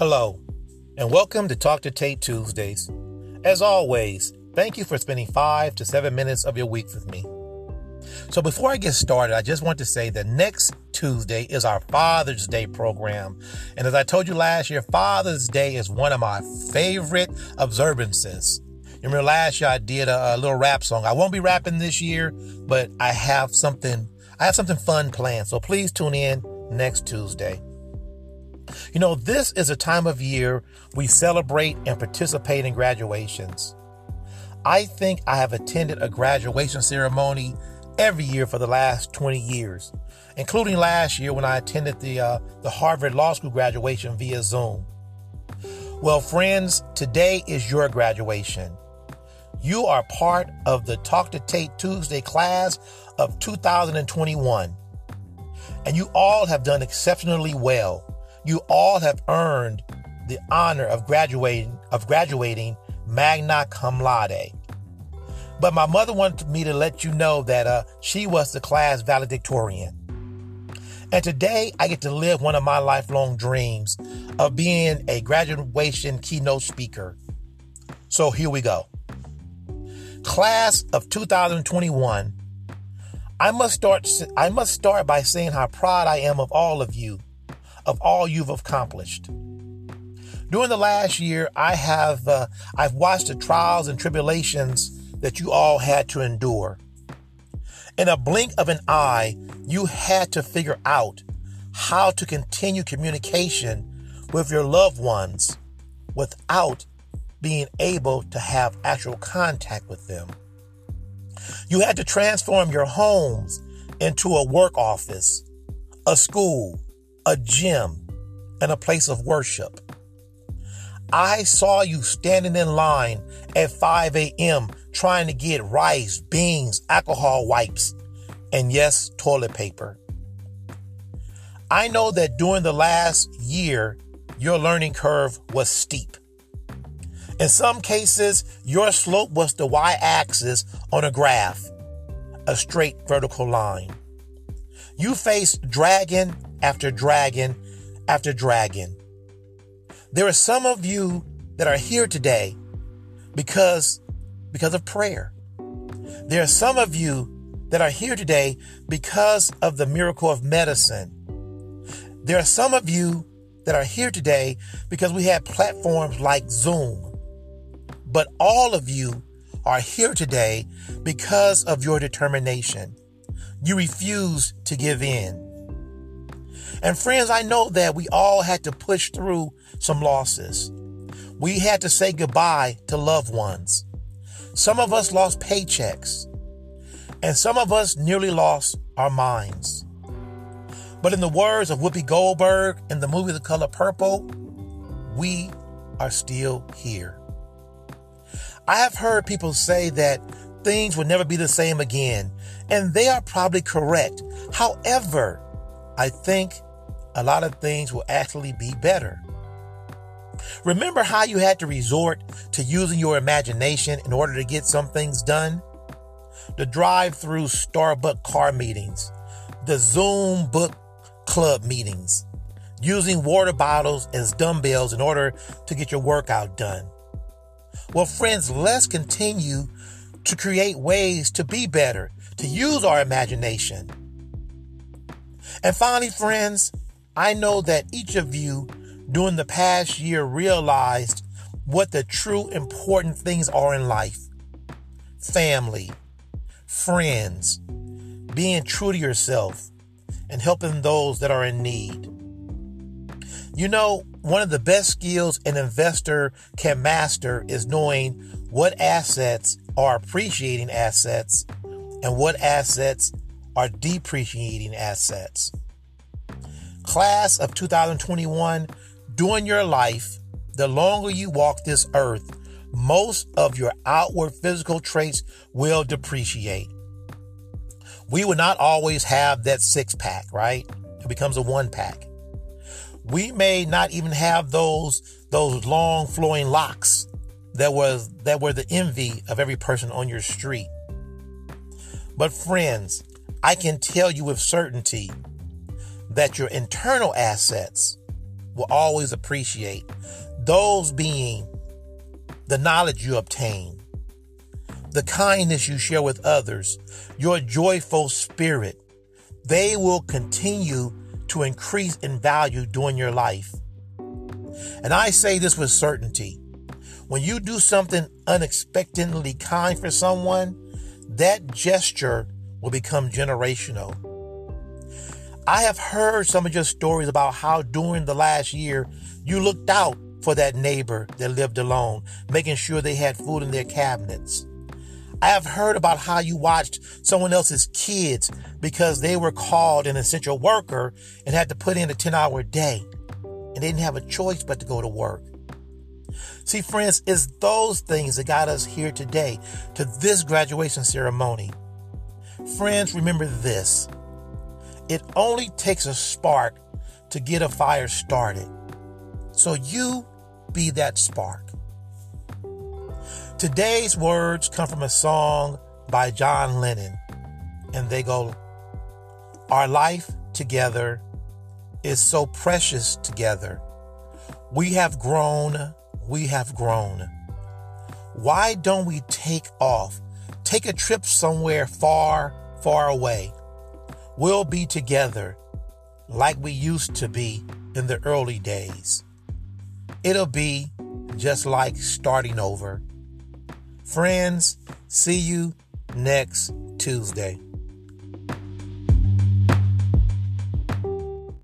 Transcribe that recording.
Hello, and welcome to Talk to Tate Tuesdays. As always, thank you for spending five to seven minutes of your week with me. So, before I get started, I just want to say that next Tuesday is our Father's Day program. And as I told you last year, Father's Day is one of my favorite observances. You remember last year I did a, a little rap song. I won't be rapping this year, but I have something I have something fun planned. So please tune in next Tuesday. You know, this is a time of year we celebrate and participate in graduations. I think I have attended a graduation ceremony every year for the last 20 years, including last year when I attended the, uh, the Harvard Law School graduation via Zoom. Well, friends, today is your graduation. You are part of the Talk to Tate Tuesday class of 2021. And you all have done exceptionally well you all have earned the honor of graduating of graduating magna cum laude. But my mother wanted me to let you know that uh, she was the class valedictorian. And today I get to live one of my lifelong dreams of being a graduation keynote speaker. So here we go. Class of 2021. I must start I must start by saying how proud I am of all of you of all you've accomplished. During the last year, I have uh, I've watched the trials and tribulations that you all had to endure. In a blink of an eye, you had to figure out how to continue communication with your loved ones without being able to have actual contact with them. You had to transform your homes into a work office, a school, a gym, and a place of worship. I saw you standing in line at 5 a.m. trying to get rice, beans, alcohol wipes, and yes, toilet paper. I know that during the last year, your learning curve was steep. In some cases, your slope was the y axis on a graph, a straight vertical line. You faced dragon after dragon after dragon. There are some of you that are here today because because of prayer. There are some of you that are here today because of the miracle of medicine. There are some of you that are here today because we have platforms like Zoom. But all of you are here today because of your determination. You refuse to give in. And friends, I know that we all had to push through some losses. We had to say goodbye to loved ones. Some of us lost paychecks, and some of us nearly lost our minds. But in the words of Whoopi Goldberg in the movie The Color Purple, we are still here. I have heard people say that things will never be the same again, and they are probably correct. However, I think a lot of things will actually be better. Remember how you had to resort to using your imagination in order to get some things done? The drive through Starbucks car meetings, the Zoom book club meetings, using water bottles as dumbbells in order to get your workout done. Well, friends, let's continue to create ways to be better, to use our imagination. And finally, friends, I know that each of you during the past year realized what the true important things are in life family, friends, being true to yourself, and helping those that are in need. You know, one of the best skills an investor can master is knowing what assets are appreciating assets and what assets are depreciating assets class of 2021, during your life, the longer you walk this earth, most of your outward physical traits will depreciate. We will not always have that six pack, right? It becomes a one pack. We may not even have those those long flowing locks that was that were the envy of every person on your street. But friends, I can tell you with certainty that your internal assets will always appreciate. Those being the knowledge you obtain, the kindness you share with others, your joyful spirit, they will continue to increase in value during your life. And I say this with certainty. When you do something unexpectedly kind for someone, that gesture will become generational. I have heard some of your stories about how during the last year you looked out for that neighbor that lived alone, making sure they had food in their cabinets. I have heard about how you watched someone else's kids because they were called an essential worker and had to put in a 10 hour day and they didn't have a choice but to go to work. See, friends, it's those things that got us here today to this graduation ceremony. Friends, remember this it only takes a spark to get a fire started. So you be that spark. Today's words come from a song by John Lennon, and they go, Our life together is so precious together. We have grown, we have grown. Why don't we take off? Take a trip somewhere far, far away. We'll be together like we used to be in the early days. It'll be just like starting over. Friends, see you next Tuesday.